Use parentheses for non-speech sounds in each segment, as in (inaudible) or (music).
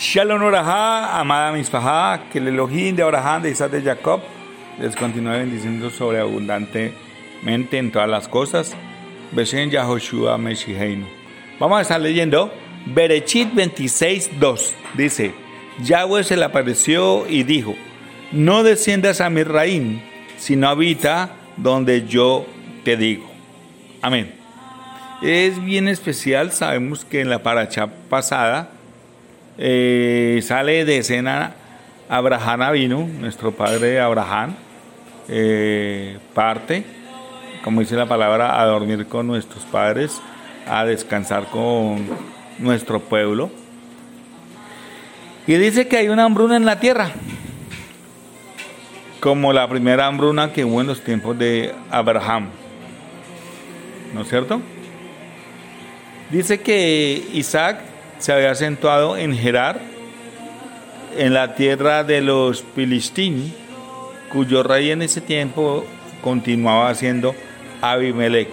Shalom Orajá, amada Mispajá, que el Elohim de Abraham, de Isaac de Jacob, les continúe bendiciendo sobreabundantemente en todas las cosas. Beshen Yahoshua Meshiheinu. Vamos a estar leyendo Berechit 26.2. Dice, Yahweh se le apareció y dijo, no desciendas a Misraim, sino habita donde yo te digo. Amén. Es bien especial, sabemos que en la paracha pasada, eh, sale de escena Abraham vino, nuestro padre Abraham, eh, parte, como dice la palabra, a dormir con nuestros padres, a descansar con nuestro pueblo. Y dice que hay una hambruna en la tierra, como la primera hambruna que hubo en los tiempos de Abraham. ¿No es cierto? Dice que Isaac se había acentuado en Gerar, en la tierra de los Filistín, cuyo rey en ese tiempo continuaba siendo Abimelech.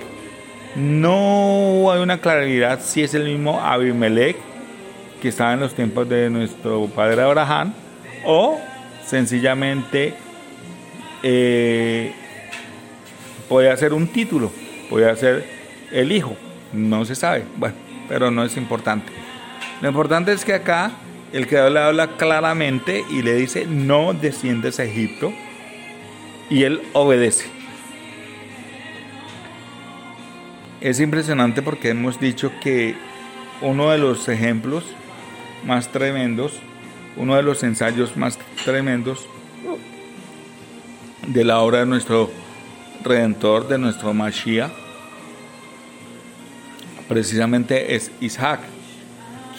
No hay una claridad si es el mismo Abimelech que estaba en los tiempos de nuestro padre Abraham o sencillamente eh, puede ser un título, puede ser el hijo, no se sabe, bueno, pero no es importante. Lo importante es que acá el creador le habla claramente y le dice, no desciendes a Egipto. Y él obedece. Es impresionante porque hemos dicho que uno de los ejemplos más tremendos, uno de los ensayos más tremendos de la obra de nuestro Redentor, de nuestro Mashiach, precisamente es Isaac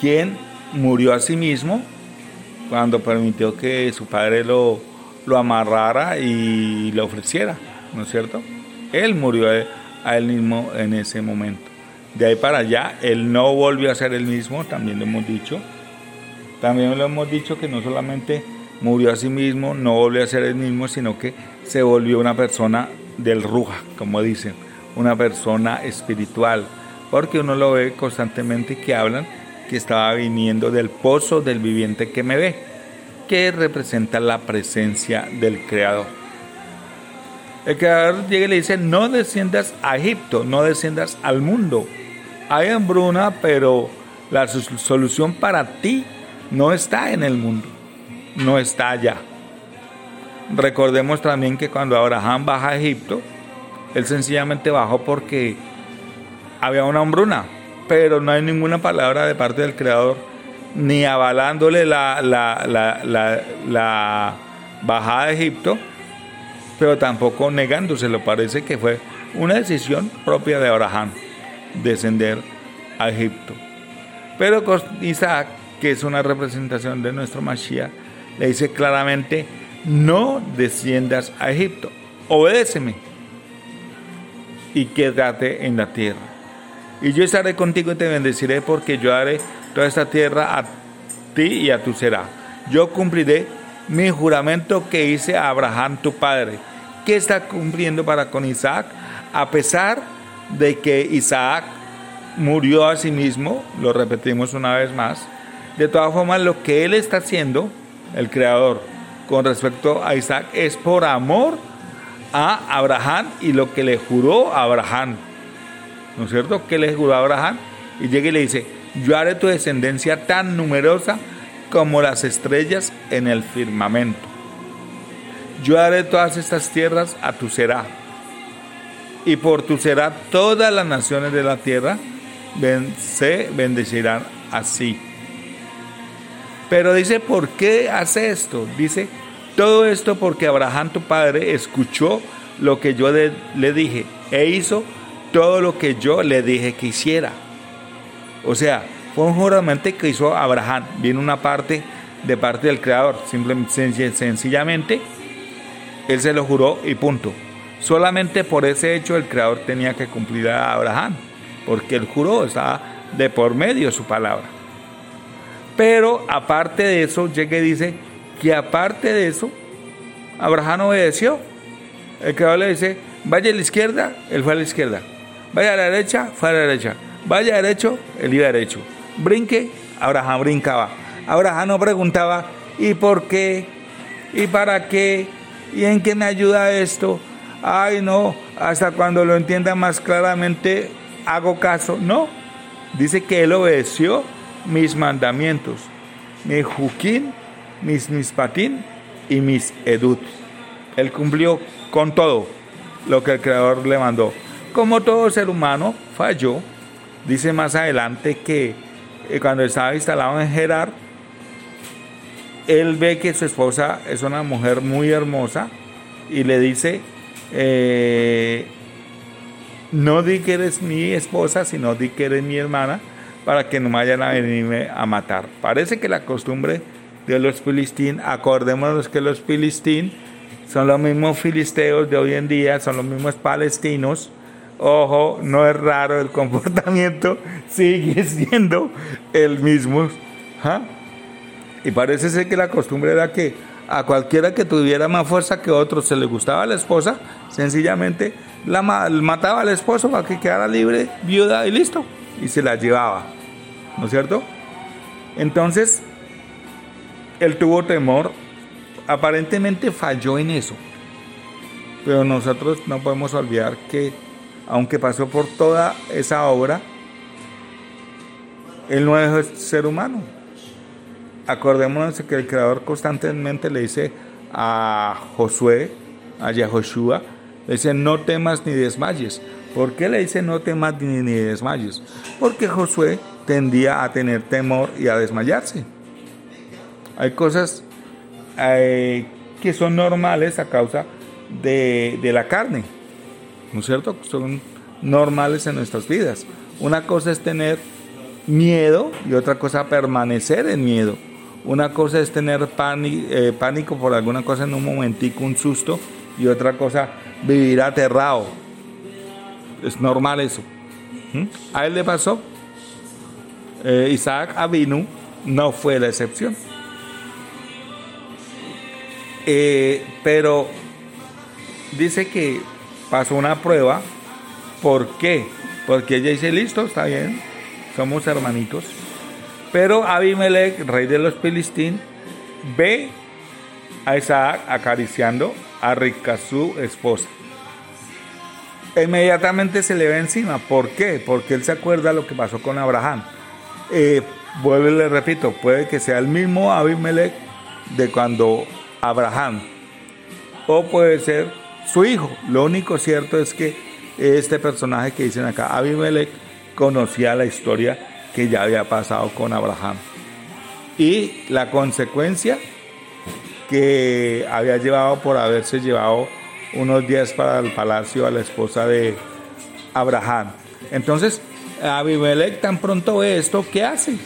quien murió a sí mismo cuando permitió que su padre lo, lo amarrara y le ofreciera, ¿no es cierto? Él murió a él mismo en ese momento. De ahí para allá, él no volvió a ser el mismo, también lo hemos dicho. También lo hemos dicho que no solamente murió a sí mismo, no volvió a ser el mismo, sino que se volvió una persona del Ruja, como dicen, una persona espiritual, porque uno lo ve constantemente que hablan que estaba viniendo del pozo del viviente que me ve, que representa la presencia del Creador. El Creador llega y le dice, no desciendas a Egipto, no desciendas al mundo. Hay hambruna, pero la solución para ti no está en el mundo, no está allá. Recordemos también que cuando Abraham baja a Egipto, él sencillamente bajó porque había una hambruna, pero no hay ninguna palabra de parte del Creador ni avalándole la, la, bajada de Egipto, pero tampoco negándoselo. Parece que fue una decisión propia de Abraham descender a Egipto. Pero Isaac, que es una representación de nuestro Mashiach, le dice claramente, no desciendas a Egipto, obedéceme y quédate en la tierra. Y yo estaré contigo y te bendeciré porque yo haré toda esta tierra a ti y a tu será. Yo cumpliré mi juramento que hice a Abraham tu padre. ¿Qué está cumpliendo para con Isaac? A pesar de que Isaac murió a sí mismo, lo repetimos una vez más, de todas formas lo que él está haciendo, el creador, con respecto a Isaac, es por amor a Abraham y lo que le juró a Abraham. ¿No es cierto? Que le juró a Abraham y llega y le dice, yo haré tu descendencia tan numerosa como las estrellas en el firmamento. Yo haré todas estas tierras a tu será. Y por tu será todas las naciones de la tierra se bendecirán así. Pero dice, ¿por qué hace esto? Dice, todo esto porque Abraham tu padre escuchó lo que yo le dije e hizo todo lo que yo le dije que hiciera. O sea, fue un juramento que hizo Abraham. Viene una parte de parte del Creador. Simplemente, sencillamente, él se lo juró y punto. Solamente por ese hecho el Creador tenía que cumplir a Abraham, porque él juró, estaba de por medio su palabra. Pero aparte de eso, llega y dice que aparte de eso, Abraham obedeció. El Creador le dice, vaya a la izquierda, él fue a la izquierda. Vaya a la derecha, fue a la derecha. Vaya derecho, él iba derecho. Brinque, Abraham brincaba. Abraham no preguntaba, ¿y por qué? ¿Y para qué? ¿Y en qué me ayuda esto? Ay, no, hasta cuando lo entienda más claramente hago caso. No, dice que él obedeció mis mandamientos, mi juquín, mis mispatín y mis edut. Él cumplió con todo lo que el Creador le mandó. Como todo ser humano, falló. Dice más adelante que eh, cuando estaba instalado en Gerar, él ve que su esposa es una mujer muy hermosa y le dice, eh, no di que eres mi esposa, sino di que eres mi hermana, para que no vayan a venirme a matar. Parece que la costumbre de los filistín, acordémonos que los filistín son los mismos filisteos de hoy en día, son los mismos palestinos. Ojo, no es raro el comportamiento, (laughs) sigue siendo el mismo. ¿ah? Y parece ser que la costumbre era que a cualquiera que tuviera más fuerza que otro se le gustaba la esposa, sencillamente la mataba al esposo para que quedara libre, viuda y listo. Y se la llevaba. ¿No es cierto? Entonces, él tuvo temor. Aparentemente falló en eso. Pero nosotros no podemos olvidar que, aunque pasó por toda esa obra, él no es ser humano acordémonos que el Creador constantemente le dice a Josué, a Yahoshua, le dice, no temas ni desmayes. ¿Por qué le dice no temas ni, desmayes? Porque Josué tendía a tener temor y a desmayarse. Hay cosas eh, que son normales a causa de la carne, ¿no es cierto? Son normales en nuestras vidas. Una cosa es tener miedo y otra cosa permanecer en miedo. Una cosa es tener eh, pánico, por alguna cosa en un momentico, un susto, y otra cosa vivir aterrado. Es normal eso. ¿Mm? A él le pasó. Eh, Isaac Abinu no fue la excepción. Eh, pero dice que pasó una prueba. ¿Por qué? Porque ella dice, listo, está bien, somos hermanitos pero Abimelech, rey de los Filistín, ve a Isaac acariciando a Rica, su esposa. Inmediatamente se le ve encima. ¿Por qué? Porque él se acuerda lo que pasó con Abraham. Eh, vuelvo y le repito, puede que sea el mismo Abimelech de cuando Abraham, o puede ser su hijo. Lo único cierto es que este personaje que dicen acá, Abimelech, conocía la historia que ya había pasado con Abraham. Y la consecuencia que había llevado por haberse llevado unos días para el palacio a la esposa de Abraham. Entonces, Abimelech tan pronto ve esto, ¿qué hace?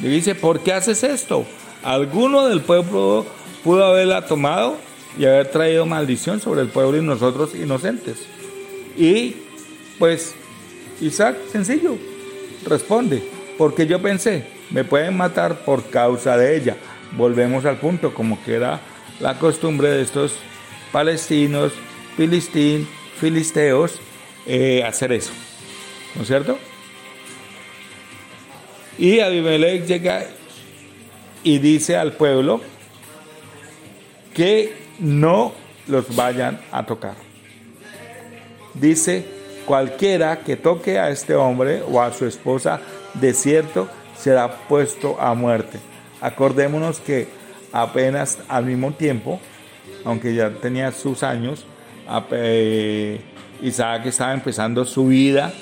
Le dice, ¿por qué haces esto? Alguno del pueblo pudo haberla tomado y haber traído maldición sobre el pueblo y nosotros inocentes. Y pues Isaac, sencillo, responde, porque yo pensé, me pueden matar por causa de ella. Volvemos al punto, como que era la costumbre de estos palestinos, filistín, filisteos, eh, hacer eso. ¿No es cierto? Y Abimelech llega y dice al pueblo que no los vayan a tocar. Dice, cualquiera que toque a este hombre o a su esposa de cierto será puesto a muerte. Acordémonos que apenas al mismo tiempo, aunque ya tenía sus años, eh, Isaac estaba empezando su vida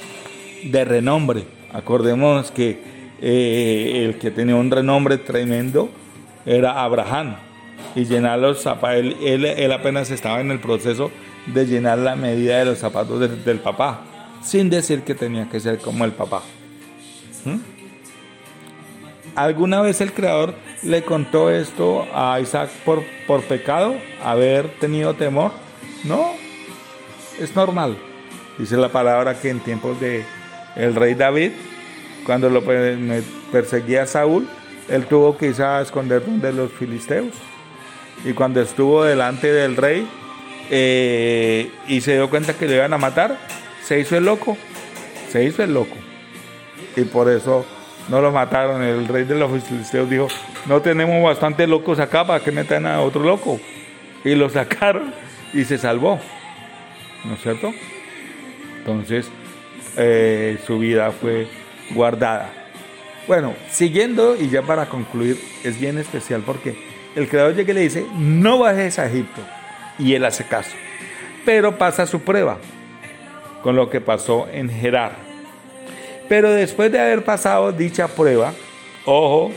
de renombre. Acordémonos que eh, el que tenía un renombre tremendo era Abraham. Y llenar los zapatos, él, apenas estaba en el proceso de llenar la medida de los zapatos del papá, sin decir que tenía que ser como el papá. ¿Mm? ¿Alguna vez el Creador le contó esto a Isaac por, por pecado? ¿Haber tenido temor? No, es normal. Dice la palabra que en tiempos de el rey David, cuando lo perseguía Saúl, él tuvo que irse a esconder de los filisteos. Y cuando estuvo delante del rey eh, y se dio cuenta que le iban a matar, se hizo el loco. Se hizo el loco y por eso no lo mataron. El rey de los filisteos dijo, no tenemos bastantes locos acá para que metan a otro loco. Y lo sacaron y se salvó. ¿No es cierto? Entonces, eh, su vida fue guardada. Bueno, siguiendo y ya para concluir, es bien especial porque el creador llega y le dice, no bajes a Egipto. Y él hace caso. Pero pasa su prueba, con lo que pasó en Gerar. Pero después de haber pasado dicha prueba, ojo,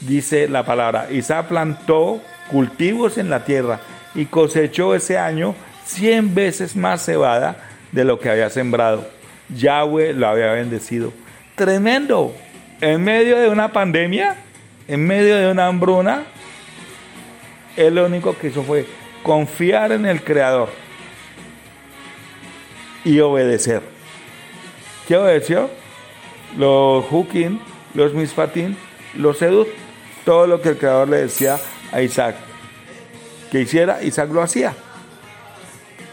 dice la palabra, Isaac plantó cultivos en la tierra y cosechó ese año cien veces más cebada de lo que había sembrado. Yahweh lo había bendecido. Tremendo. En medio de una pandemia, en medio de una hambruna, él lo único que hizo fue confiar en el Creador y obedecer. ¿Qué obedeció? Los Hukin, los Mispatín, los Sedut, todo lo que el Creador le decía a Isaac que hiciera, Isaac lo hacía.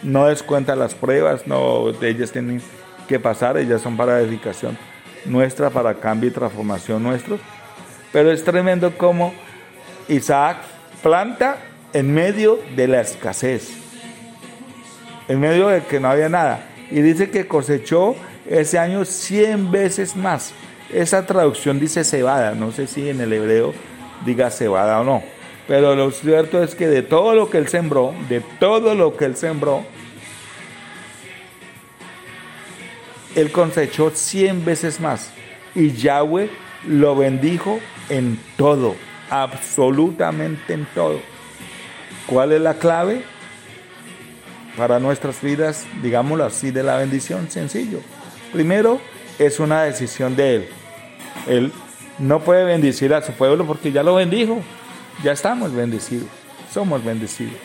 No descuenta las pruebas, no, ellas tienen que pasar, ellas son para edificación nuestra, para cambio y transformación nuestros. Pero es tremendo como Isaac planta en medio de la escasez, en medio de que no había nada. Y dice que cosechó ese año 100 veces más. Esa traducción dice cebada, no sé si en el hebreo diga cebada o no. Pero lo cierto es que de todo lo que él sembró, de todo lo que él sembró, él cosechó 100 veces más. Y Yahweh lo bendijo en todo, absolutamente en todo. ¿Cuál es la clave para nuestras vidas, digámoslo así, de la bendición? Sencillo. Primero, es una decisión de Él. Él no puede bendecir a su pueblo porque ya lo bendijo. Ya estamos bendecidos. Somos bendecidos.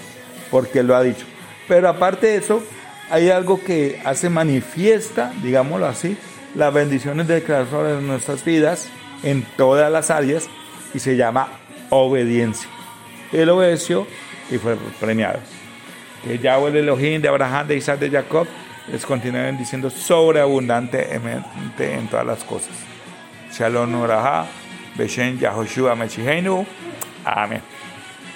Porque Él lo ha dicho. Pero aparte de eso, hay algo que hace manifiesta, digámoslo así, las bendiciones del Creador en nuestras vidas en todas las áreas y se llama obediencia. Él obedeció y fue premiado. Yahweh el Elohim de Abraham, de Isaac, de Jacob les continúe bendiciendo sobreabundantemente en todas las cosas. Shalom Uraha, Beshen Yahoshua Mechiheinu. Amén.